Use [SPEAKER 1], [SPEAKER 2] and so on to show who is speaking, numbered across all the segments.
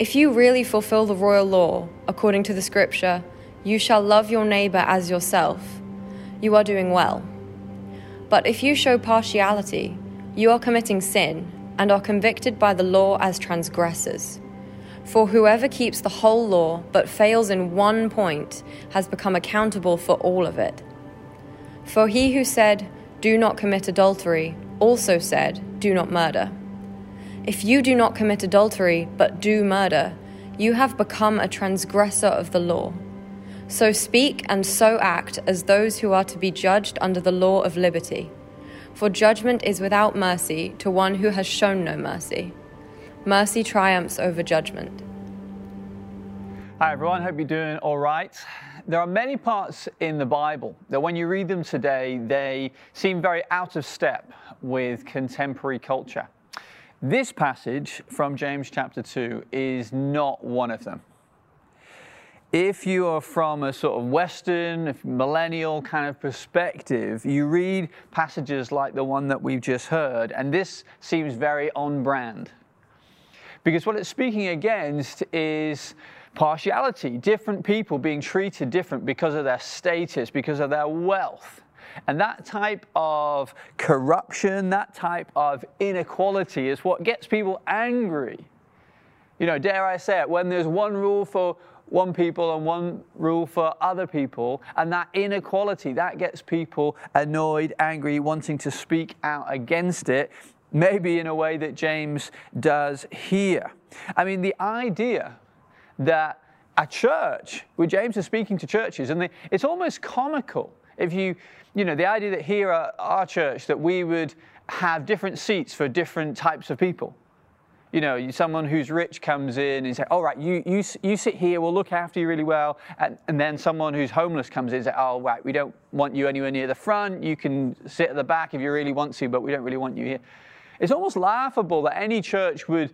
[SPEAKER 1] If you really fulfill the royal law, according to the scripture, you shall love your neighbor as yourself, you are doing well. But if you show partiality, you are committing sin and are convicted by the law as transgressors. For whoever keeps the whole law but fails in one point has become accountable for all of it. For he who said, Do not commit adultery, also said, Do not murder. If you do not commit adultery, but do murder, you have become a transgressor of the law. So speak and so act as those who are to be judged under the law of liberty. For judgment is without mercy to one who has shown no mercy. Mercy triumphs over judgment.
[SPEAKER 2] Hi, everyone. Hope you're doing all right. There are many parts in the Bible that, when you read them today, they seem very out of step with contemporary culture. This passage from James chapter 2 is not one of them. If you are from a sort of Western, millennial kind of perspective, you read passages like the one that we've just heard, and this seems very on brand. Because what it's speaking against is partiality, different people being treated different because of their status, because of their wealth. And that type of corruption, that type of inequality is what gets people angry. You know, dare I say it, when there's one rule for one people and one rule for other people, and that inequality, that gets people annoyed, angry, wanting to speak out against it, maybe in a way that James does here. I mean, the idea that a church, where James is speaking to churches, and it's almost comical if you you know, the idea that here at our church that we would have different seats for different types of people. You know, someone who's rich comes in and say, all right, you, you, you sit here, we'll look after you really well. And, and then someone who's homeless comes in and say, oh, right, we don't want you anywhere near the front. You can sit at the back if you really want to, but we don't really want you here. It's almost laughable that any church would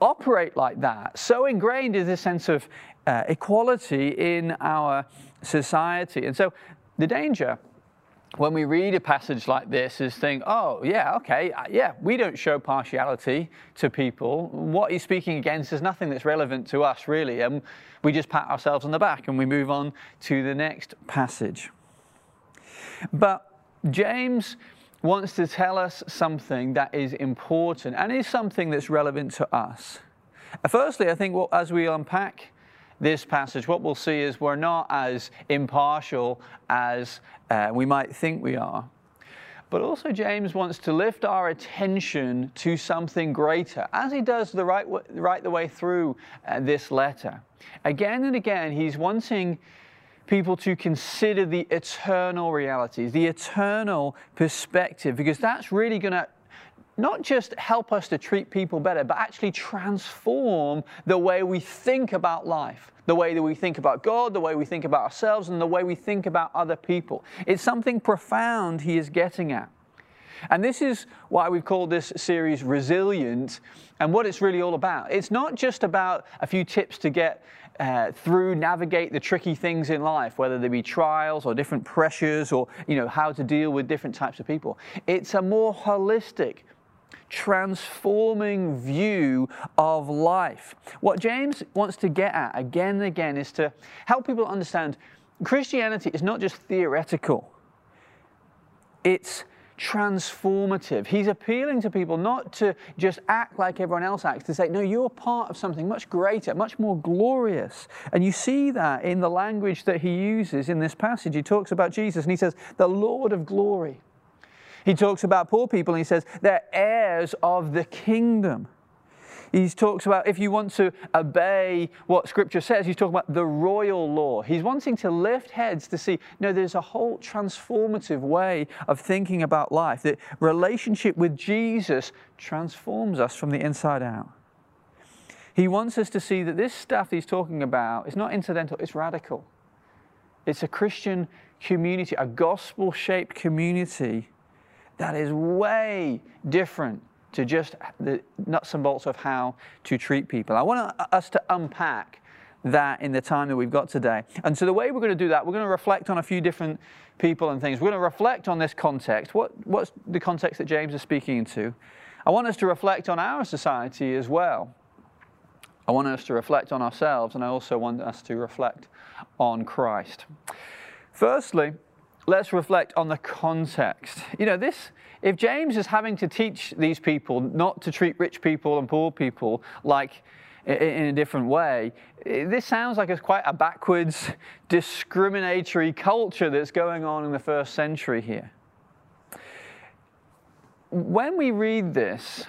[SPEAKER 2] operate like that. So ingrained is this sense of uh, equality in our society. And so the danger when we read a passage like this is think, oh, yeah, okay, uh, yeah, we don't show partiality to people. What he's speaking against is nothing that's relevant to us, really. And we just pat ourselves on the back and we move on to the next passage. But James wants to tell us something that is important and is something that's relevant to us. Firstly, I think well, as we unpack this passage, what we'll see is we're not as impartial as uh, we might think we are. But also, James wants to lift our attention to something greater, as he does the right, right the way through uh, this letter. Again and again, he's wanting people to consider the eternal realities, the eternal perspective, because that's really going to not just help us to treat people better, but actually transform the way we think about life, the way that we think about God, the way we think about ourselves, and the way we think about other people. It's something profound he is getting at. And this is why we've called this series Resilient and what it's really all about. It's not just about a few tips to get uh, through, navigate the tricky things in life, whether they be trials or different pressures or, you know, how to deal with different types of people. It's a more holistic, transforming view of life. What James wants to get at again and again is to help people understand Christianity is not just theoretical, it's transformative. He's appealing to people not to just act like everyone else acts, to say, no, you're part of something much greater, much more glorious. And you see that in the language that he uses in this passage. He talks about Jesus and he says, the Lord of glory. He talks about poor people and he says, they're heirs of the kingdom. He talks about if you want to obey what Scripture says, he's talking about the royal law. He's wanting to lift heads to see, no, there's a whole transformative way of thinking about life. That relationship with Jesus transforms us from the inside out. He wants us to see that this stuff he's talking about is not incidental, it's radical. It's a Christian community, a gospel shaped community that is way different to just the nuts and bolts of how to treat people. I want us to unpack that in the time that we've got today. And so the way we're going to do that, we're going to reflect on a few different people and things. We're going to reflect on this context. What, what's the context that James is speaking into? I want us to reflect on our society as well. I want us to reflect on ourselves, and I also want us to reflect on Christ. Firstly, let's reflect on the context. You know, this, if James is having to teach these people not to treat rich people and poor people like in a different way, this sounds like it's quite a backwards, discriminatory culture that's going on in the first century here. When we read this,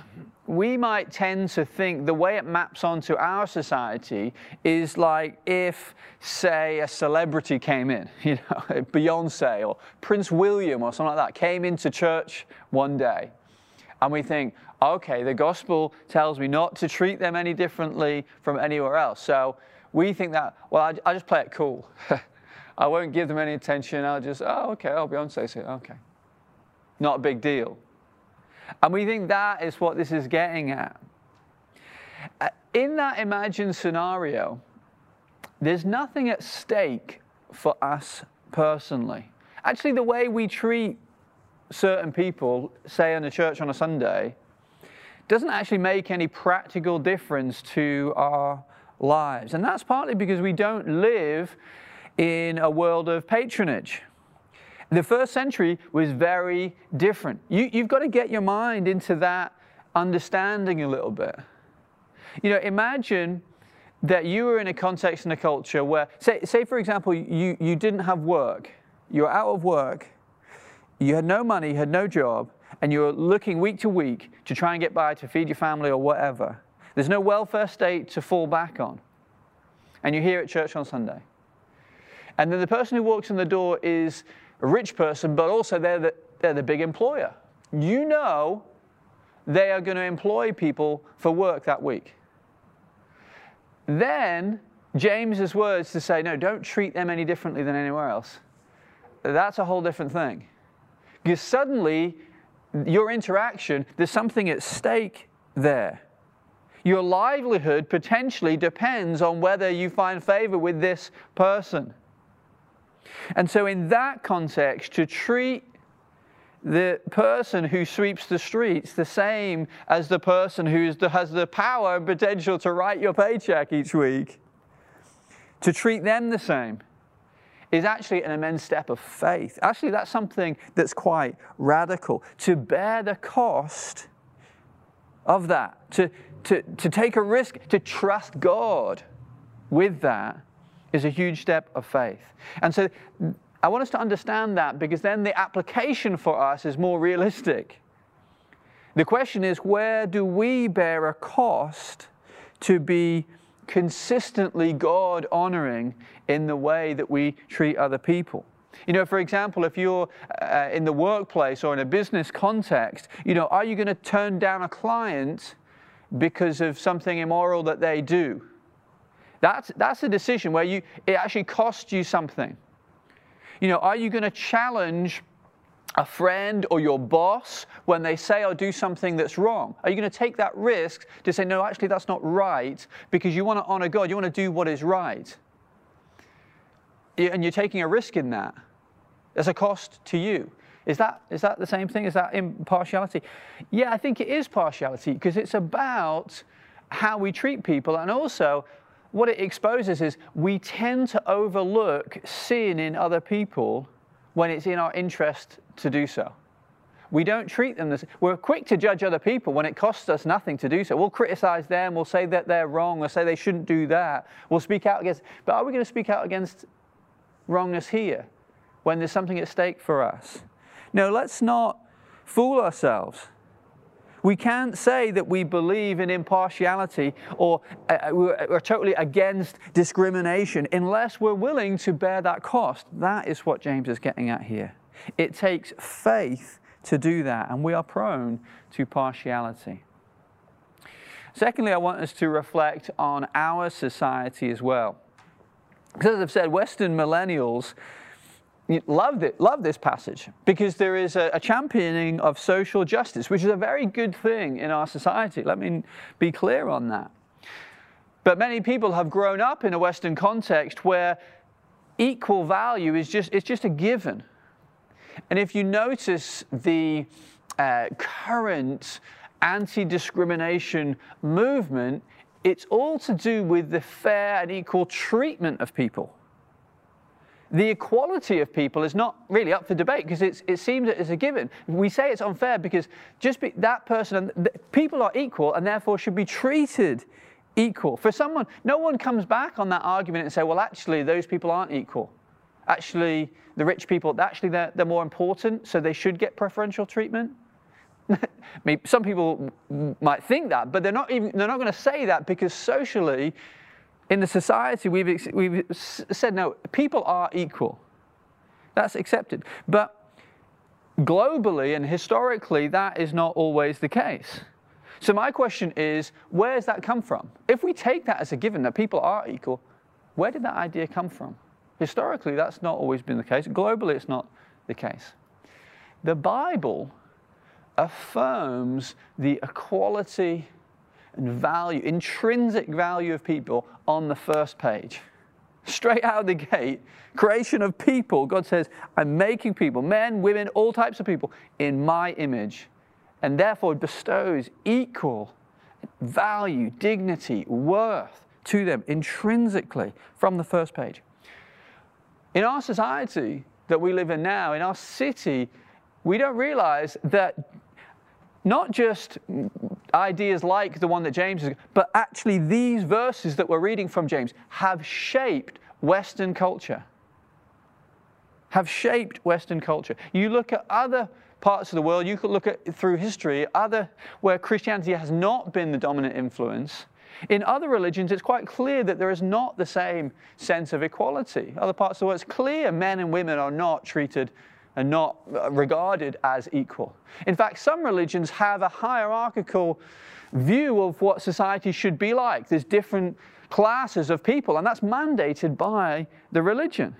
[SPEAKER 2] we might tend to think the way it maps onto our society is like if, say, a celebrity came in, you know, Beyonce or Prince William or something like that, came into church one day. And we think, okay, the gospel tells me not to treat them any differently from anywhere else. So we think that, well, I, I just play it cool. I won't give them any attention. I'll just, oh, okay, oh, Beyonce's here. Okay. Not a big deal. And we think that is what this is getting at. Uh, in that imagined scenario, there's nothing at stake for us personally. Actually, the way we treat certain people, say in a church on a Sunday, doesn't actually make any practical difference to our lives. And that's partly because we don't live in a world of patronage. The first century was very different. You, you've got to get your mind into that understanding a little bit. You know, imagine that you were in a context and a culture where, say, say for example, you, you didn't have work, you were out of work, you had no money, you had no job, and you were looking week to week to try and get by to feed your family or whatever. There's no welfare state to fall back on. And you're here at church on Sunday. And then the person who walks in the door is a rich person, but also they're the, they're the big employer. You know they are going to employ people for work that week. Then James's words to say, no, don't treat them any differently than anywhere else. That's a whole different thing. Because suddenly, your interaction, there's something at stake there. Your livelihood potentially depends on whether you find favor with this person. And so, in that context, to treat the person who sweeps the streets the same as the person who has the power and potential to write your paycheck each week, to treat them the same is actually an immense step of faith. Actually, that's something that's quite radical. To bear the cost of that, to, to, to take a risk, to trust God with that is a huge step of faith. And so I want us to understand that because then the application for us is more realistic. The question is where do we bear a cost to be consistently God honoring in the way that we treat other people? You know, for example, if you're uh, in the workplace or in a business context, you know, are you going to turn down a client because of something immoral that they do? That's, that's a decision where you, it actually costs you something. You know, are you going to challenge a friend or your boss when they say or do something that's wrong? Are you going to take that risk to say, no, actually, that's not right because you want to honor God, you want to do what is right? And you're taking a risk in that. There's a cost to you. Is that, is that the same thing? Is that impartiality? Yeah, I think it is partiality because it's about how we treat people and also what it exposes is we tend to overlook sin in other people when it's in our interest to do so. We don't treat them this. We're quick to judge other people when it costs us nothing to do so. We'll criticize them. We'll say that they're wrong. We'll say they shouldn't do that. We'll speak out against. But are we going to speak out against wrongness here when there's something at stake for us? No, let's not fool ourselves. We can't say that we believe in impartiality or uh, uh we're totally against discrimination unless we're willing to bear that cost. That is what James is getting at here. It takes faith to do that, and we are prone to partiality. Secondly, I want us to reflect on our society as well. Because as I've said, Western millennials love, it, love this passage because there is a, a, championing of social justice, which is a very good thing in our society. Let me be clear on that. But many people have grown up in a Western context where equal value is just, it's just a given. And if you notice the uh, current anti discrimination movement, it's all to do with the fair and equal treatment of people the equality of people is not really up for debate because it seems that it's a given. We say it's unfair because just be, that person, and people are equal and therefore should be treated equal. For someone, no one comes back on that argument and say, well, actually, those people aren't equal. Actually, the rich people, actually, they're, they're more important, so they should get preferential treatment. Some people might think that, but they're not even, they're not going to say that because socially in the society, we've, we've said no, people are equal. That's accepted. But globally and historically, that is not always the case. So, my question is where does that come from? If we take that as a given that people are equal, where did that idea come from? Historically, that's not always been the case. Globally, it's not the case. The Bible affirms the equality and value, intrinsic value of people on the first page. Straight out of the gate, creation of people. God says, I'm making people, men, women, all types of people, in my image. And therefore bestows equal value, dignity, worth to them intrinsically from the first page. In our society that we live in now, in our city, we don't realize that not just ideas like the one that James is, but actually these verses that we're reading from James have shaped Western culture. Have shaped Western culture. You look at other parts of the world, you could look at through history, other where Christianity has not been the dominant influence. In other religions, it's quite clear that there is not the same sense of equality. Other parts of the world, it's clear men and women are not treated and not regarded as equal. In fact, some religions have a hierarchical view of what society should be like. There's different classes of people, and that's mandated by the religion.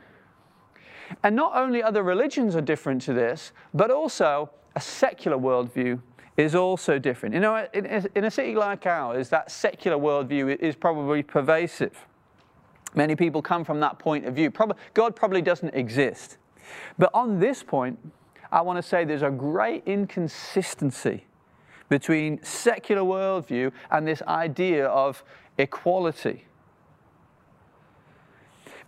[SPEAKER 2] And not only other religions are different to this, but also a secular worldview is also different. You know, in a city like ours, that secular worldview is probably pervasive. Many people come from that point of view. God probably doesn't exist. But on this point, I want to say there's a great inconsistency between secular worldview and this idea of equality.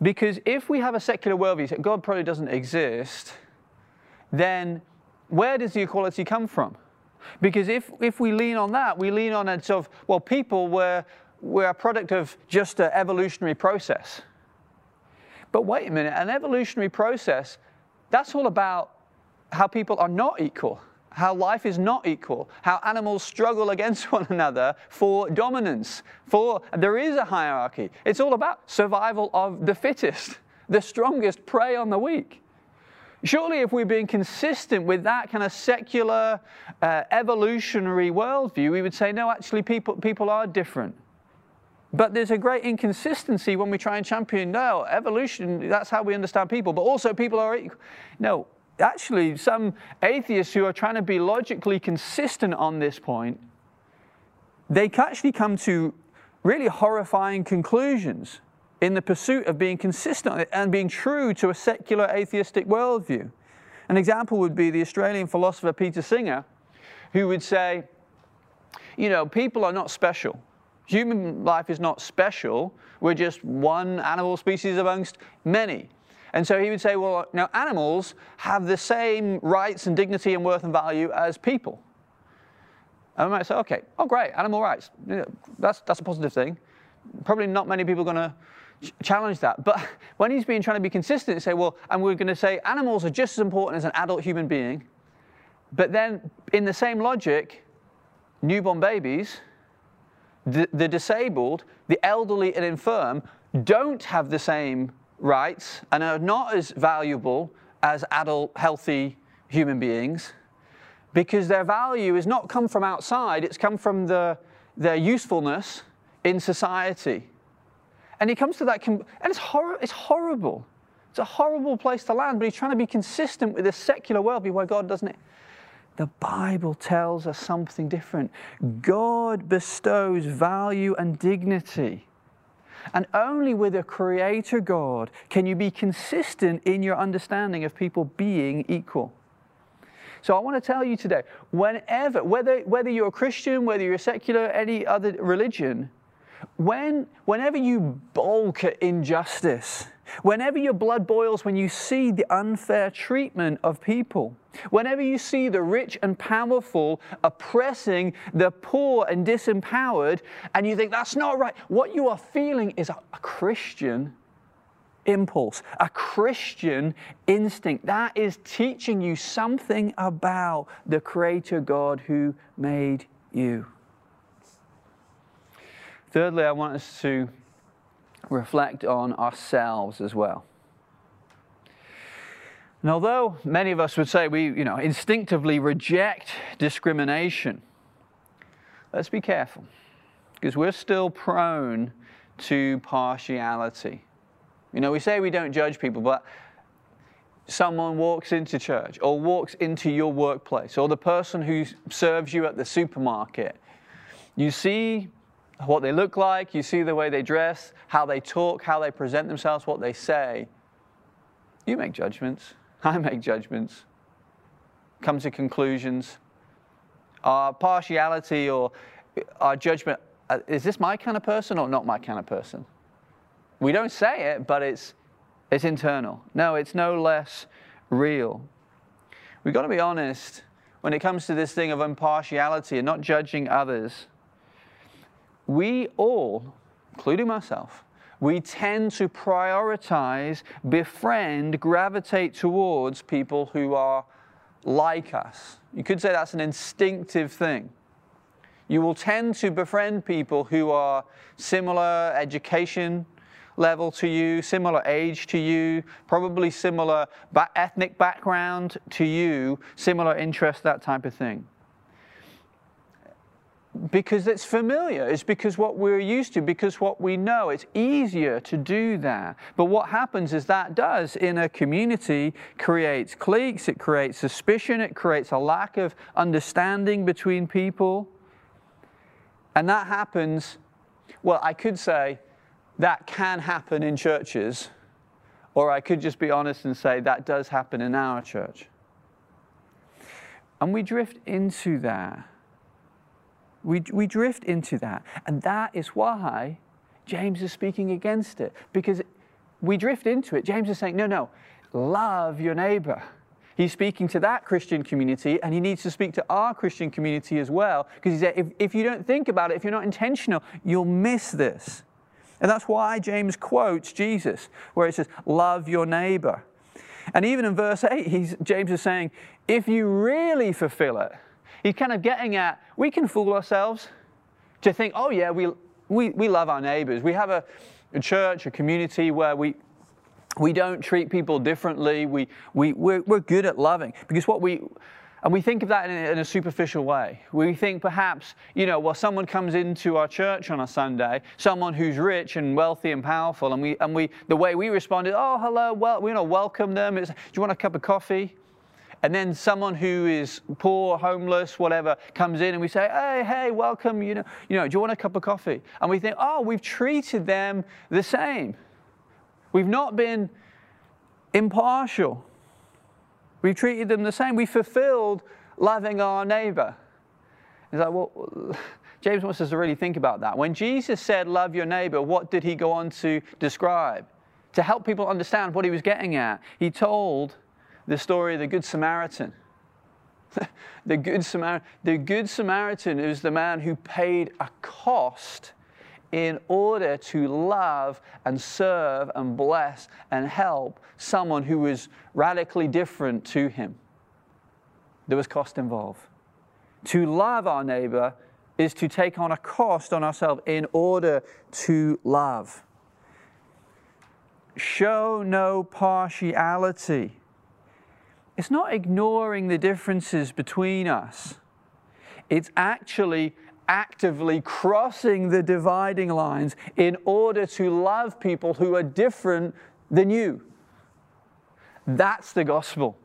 [SPEAKER 2] Because if we have a secular worldview that God probably doesn't exist, then where does the equality come from? Because if, if we lean on that, we lean on a sort of, well, people were, were a product of just an evolutionary process. But wait a minute, an evolutionary process that's all about how people are not equal, how life is not equal, how animals struggle against one another for dominance, for there is a hierarchy. It's all about survival of the fittest, the strongest prey on the weak. Surely, if we're being consistent with that kind of secular, uh, evolutionary worldview, we would say, no, actually, people, people are different. But there's a great inconsistency when we try and champion, no, evolution, that's how we understand people, but also people are equal. No, actually, some atheists who are trying to be logically consistent on this point, they actually come to really horrifying conclusions in the pursuit of being consistent and being true to a secular atheistic worldview. An example would be the Australian philosopher Peter Singer, who would say, you know, people are not special. Human life is not special. We're just one animal species amongst many. And so he would say, well, now animals have the same rights and dignity and worth and value as people. And we might say, okay, oh, great, animal rights. That's, that's a positive thing. Probably not many people are going to ch- challenge that. But when he's been trying to be consistent, say, well, and we're going to say animals are just as important as an adult human being. But then, in the same logic, newborn babies, the, the disabled, the elderly and infirm don't have the same rights and are not as valuable as adult, healthy human beings because their value has not come from outside, it's come from the, their usefulness in society. And he comes to that, and it's, hor- it's horrible. It's a horrible place to land, but he's trying to be consistent with this secular worldview where God doesn't. The Bible tells us something different. God bestows value and dignity. And only with a creator God can you be consistent in your understanding of people being equal. So I want to tell you today whenever, whether, whether you're a Christian, whether you're a secular, any other religion, when, whenever you balk at injustice, whenever your blood boils when you see the unfair treatment of people, whenever you see the rich and powerful oppressing the poor and disempowered, and you think that's not right, what you are feeling is a, a Christian impulse, a Christian instinct. That is teaching you something about the Creator God who made you. Thirdly, I want us to reflect on ourselves as well. And although many of us would say we, you know, instinctively reject discrimination, let's be careful because we're still prone to partiality. You know, we say we don't judge people, but someone walks into church or walks into your workplace or the person who serves you at the supermarket. You see what they look like, you see the way they dress, how they talk, how they present themselves, what they say. You make judgments. I make judgments. Come to conclusions. Our partiality or our judgment uh, is this my kind of person or not my kind of person? We don't say it, but it's, it's internal. No, it's no less real. We've got to be honest when it comes to this thing of impartiality and not judging others. We all, including myself, we tend to prioritize, befriend, gravitate towards people who are like us. You could say that's an instinctive thing. You will tend to befriend people who are similar education, level to you, similar age to you, probably similar ba- ethnic background to you, similar interest, that type of thing. Because it's familiar, it's because what we're used to, because what we know. It's easier to do that. But what happens is that does in a community creates cliques, it creates suspicion, it creates a lack of understanding between people. And that happens, well, I could say, that can happen in churches, or I could just be honest and say that does happen in our church. And we drift into that. We, we drift into that. And that is why James is speaking against it, because we drift into it. James is saying, no, no, love your neighbor. He's speaking to that Christian community, and he needs to speak to our Christian community as well, because he said, if, if you don't think about it, if you're not intentional, you'll miss this. And that's why James quotes Jesus, where he says, Love your neighbor. And even in verse 8, he's, James is saying, If you really fulfill it, he's kind of getting at, we can fool ourselves to think, oh, yeah, we, we, we love our neighbors. We have a, a church, a community where we, we don't treat people differently. We, we, we're, we're good at loving. Because what we, and we think of that in a, in a, superficial way. We think perhaps, you know, well, someone comes into our church on a Sunday, someone who's rich and wealthy and powerful, and we, and we, the way we respond is, oh, hello, well, we you know, welcome them. It's, do you want a cup of coffee? And then someone who is poor, homeless, whatever, comes in and we say, hey, hey, welcome, you know, you know, do you want a cup of coffee? And we think, oh, we've treated them the same. We've not been impartial. We've treated them the same. We fulfilled loving our neighbor. It's like, well, James wants us to really think about that. When Jesus said, Love your neighbor, what did he go on to describe? to help people understand what he was getting at, he told the story of the Good Samaritan. the, Good Samaritan the Good Samaritan is the man who paid a cost in order to love and serve and bless and help someone who was radically different to him. There was cost involved. To love our neighbor is to take on a cost on ourselves in order to love. Show no partiality. It's not ignoring the differences between us. It's actually actively crossing the dividing lines in order to love people who are different than you. That's the gospel.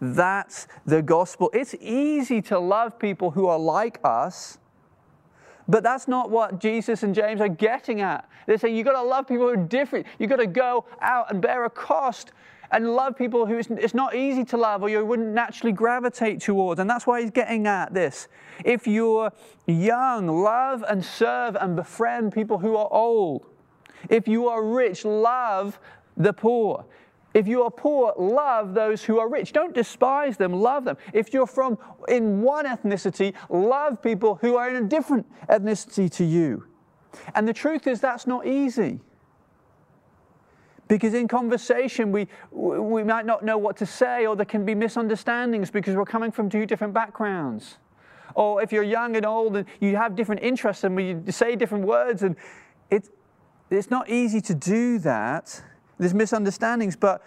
[SPEAKER 2] That's the gospel. It's easy to love people who are like us, but that's not what Jesus and James are getting at. They're saying you've got to love people who are different. You've got to go out and bear a cost and love people who it's not easy to love or you wouldn't naturally gravitate towards. And that's why he's getting at this. If you're young, love and serve and befriend people who are old. If you are rich, love the poor. If you are poor, love those who are rich. Don't despise them, love them. If you're from in one ethnicity, love people who are in a different ethnicity to you. And the truth is that's not easy. Because in conversation, we, we might not know what to say, or there can be misunderstandings because we're coming from two different backgrounds. Or if you're young and old and you have different interests and we say different words, and it, it's not easy to do that there's misunderstandings, but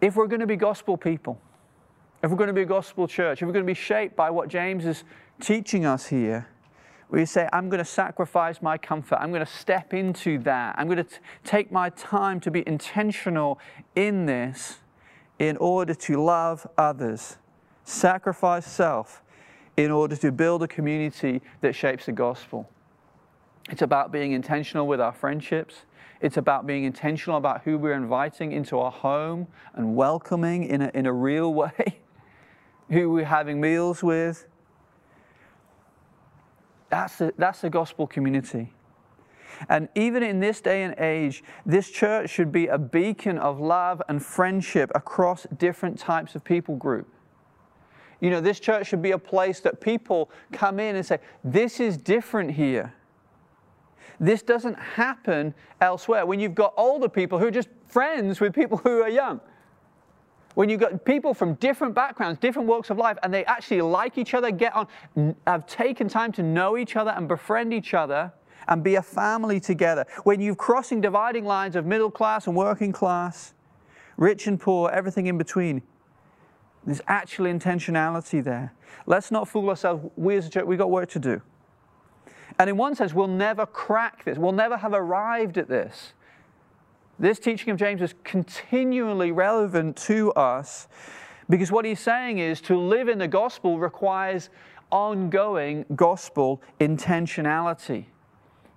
[SPEAKER 2] if we're going to be gospel people, if we're going to be a gospel church, if we're going to be shaped by what James is teaching us here, we say, I'm going to sacrifice my comfort. I'm going to step into that. I'm going to take my time to be intentional in this in order to love others, sacrifice self in order to build a community that shapes the gospel. It's about being intentional with our friendships. It's about being intentional about who we're inviting into our home and welcoming in a, in a real way, who we're having meals with. That's the, that's the gospel community. And even in this day and age, this church should be a beacon of love and friendship across different types of people group. You know, this church should be a place that people come in and say, This is different here. This doesn't happen elsewhere. When you've got older people who are just friends with people who are young, when you've got people from different backgrounds, different walks of life, and they actually like each other, get on, have taken time to know each other and befriend each other and be a family together. When you're crossing dividing lines of middle class and working class, rich and poor, everything in between, there's actual intentionality there. Let's not fool ourselves. We as a church, we've got work to do. And in one sense, we'll never crack this, we'll never have arrived at this. This teaching of James is continually relevant to us because what he's saying is to live in the gospel requires ongoing gospel intentionality.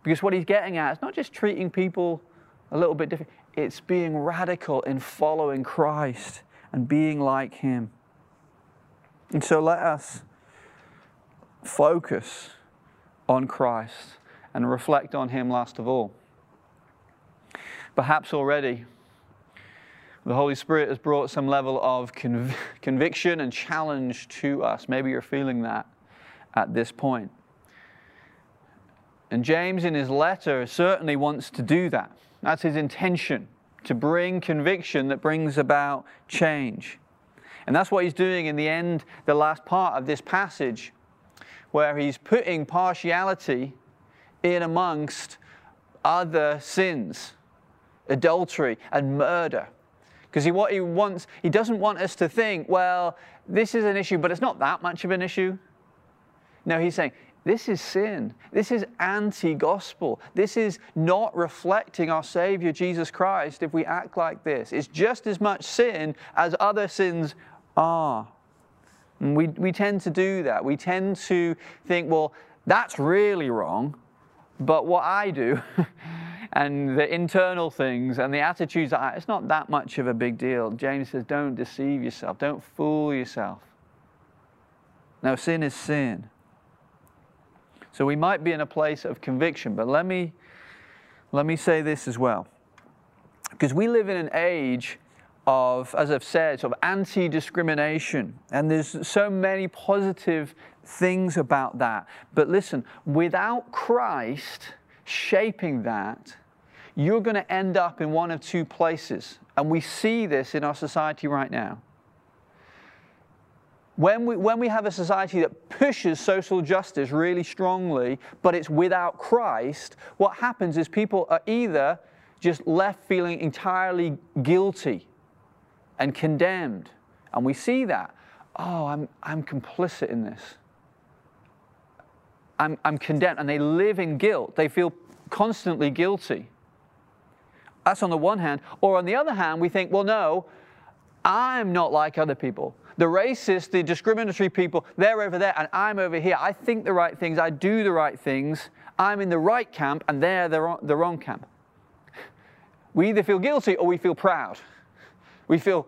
[SPEAKER 2] Because what he's getting at is not just treating people a little bit different, it's being radical in following Christ and being like him. And so let us focus on Christ and reflect on Him last of all. Perhaps already the Holy Spirit has brought some level of conv- conviction and challenge to us. Maybe you're feeling that at this point. And James, in his letter, certainly wants to do that. That's his intention, to bring conviction that brings about change. And that's what he's doing in the end, the last part of this passage where he's putting partiality in amongst other sins, adultery and murder. Because he, what he wants, he doesn't want us to think, well, this is an issue, but it's not that much of an issue. No, he's saying, this is sin. This is anti gospel. This is not reflecting our Savior Jesus Christ if we act like this. It's just as much sin as other sins are. And we, we tend to do that. We tend to think, well, that's really wrong, but what I do and the internal things and the attitudes, it's not that much of a big deal. James says, don't deceive yourself, don't fool yourself. Now, sin is sin. So we might be in a place of conviction, but let me, let me say this as well. Because we live in an age of, as I've said, sort of anti discrimination. And there's so many positive things about that. But listen, without Christ shaping that, you're going to end up in one of two places. And we see this in our society right now. When we, when we have a society that pushes social justice really strongly, but it's without Christ, what happens is people are either just left feeling entirely guilty and condemned. And we see that. Oh, I'm, I'm complicit in this. I'm, I'm condemned. And they live in guilt. They feel constantly guilty. That's on the one hand. Or on the other hand, we think, well, no, I'm not like other people. The racist, the discriminatory people, they're over there and I'm over here. I think the right things, I do the right things. I'm in the right camp and they're the, the wrong camp. We either feel guilty or we feel proud. We feel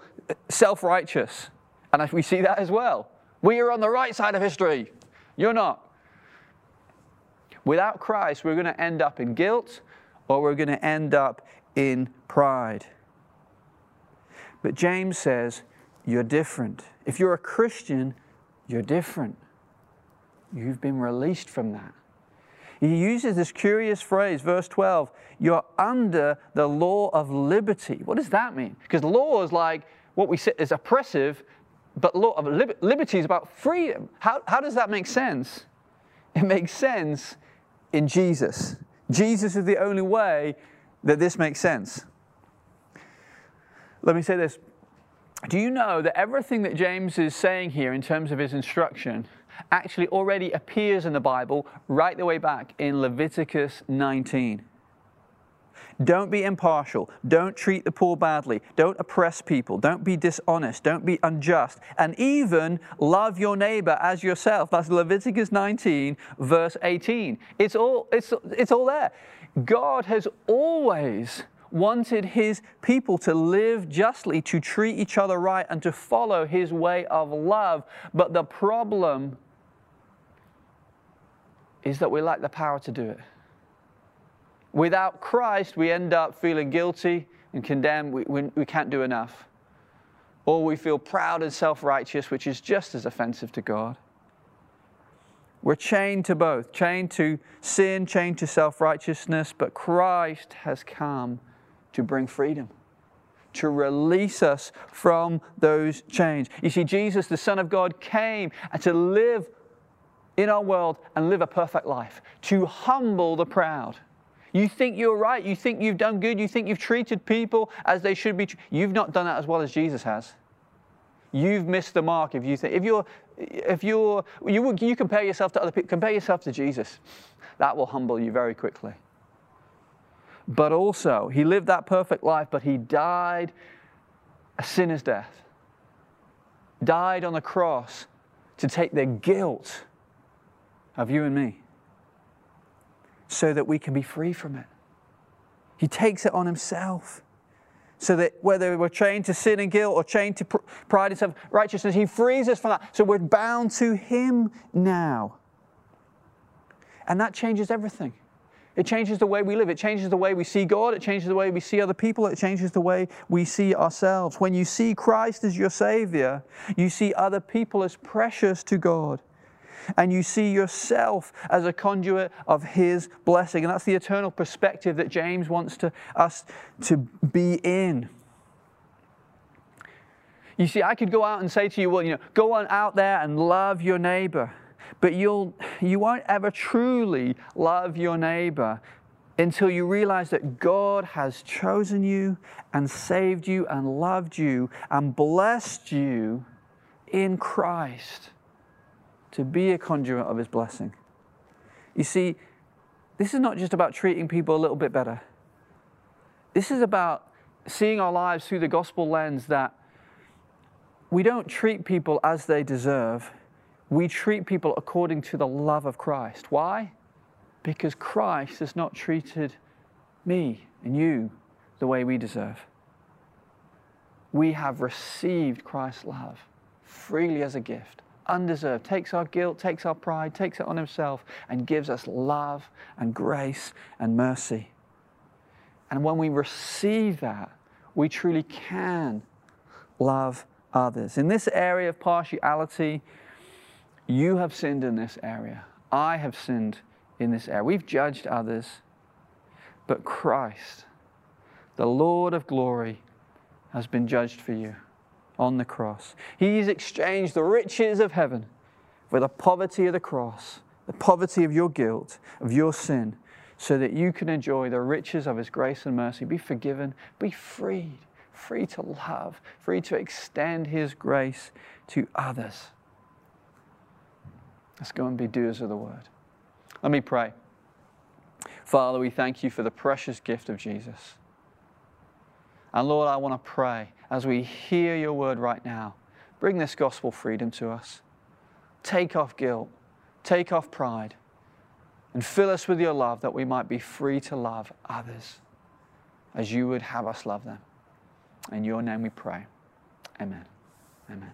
[SPEAKER 2] self righteous. And we see that as well. We are on the right side of history. You're not. Without Christ, we're going to end up in guilt or we're going to end up in pride. But James says, You're different. If you're a Christian, you're different. You've been released from that. He uses this curious phrase, verse 12, you're under the law of liberty. What does that mean? Because law is like what we say is oppressive, but law of liberty is about freedom. How, how does that make sense? It makes sense in Jesus. Jesus is the only way that this makes sense. Let me say this. Do you know that everything that James is saying here in terms of his instruction actually already appears in the Bible right the way back in Leviticus 19? Don't be impartial. Don't treat the poor badly. Don't oppress people. Don't be dishonest. Don't be unjust. And even love your neighbor as yourself. That's Leviticus 19, verse 18. It's all, it's, it's all there. God has always wanted his people to live justly, to treat each other right, and to follow his way of love. But the problem is that we lack the power to do it. Without Christ, we end up feeling guilty and condemned. We, we, we can't do enough. Or we feel proud and self righteous, which is just as offensive to God. We're chained to both, chained to sin, chained to self righteousness, but Christ has come to bring freedom, to release us from those chains. You see, Jesus, the Son of God, came to live in our world and live a perfect life, to humble the proud. You think you're right, you think you've done good, you think you've treated people as they should be. You've not done that as well as Jesus has. You've missed the mark if you think if you're if you're you you compare yourself to other people, compare yourself to Jesus. That will humble you very quickly. But also, he lived that perfect life, but he died a sinner's death. Died on the cross to take the guilt of you and me so that we can be free from it. He takes it on himself. So that whether we're chained to sin and guilt or chained to pride and self righteousness, he frees us from that. So we're bound to him now. And that changes everything. It changes the way we live. It changes the way we see God. It changes the way we see other people. It changes the way we see ourselves. When you see Christ as your Savior, you see other people as precious to God and you see yourself as a conduit of His blessing. And that's the eternal perspective that James wants to, us to be in. You see, I could go out and say to you, well, you know, go on out there and love your neighbor. But you'll, you won't ever truly love your neighbor until you realize that God has chosen you and saved you and loved you and blessed you in Christ to be a conduit of His blessing. You see, this is not just about treating people a little bit better. This is about seeing our lives through the gospel lens that we don't treat people as they deserve. We treat people according to the love of Christ. Why? Because Christ has not treated me and you the way we deserve. We have received Christ's love freely as a gift undeserved, takes our guilt, takes our pride, takes it on himself, and gives us love and grace and mercy. And when we receive that, we truly can love others. In this area of partiality, you have sinned in this area. I have sinned in this area. We've judged others, but Christ, the Lord of glory, has been judged for you on the cross. He's exchanged the riches of heaven for the poverty of the cross, the poverty of your guilt, of your sin, so that you can enjoy the riches of His grace and mercy, be forgiven, be freed, free to love, free to extend His grace to others. Let's go and be doers of the word. Let me pray. Father, we thank you for the precious gift of Jesus. And Lord, I want to pray as we hear your word right now, bring this gospel freedom to us. Take off guilt, take off pride, and fill us with your love that we might be free to love others as you would have us love them. In your name we pray. Amen. Amen.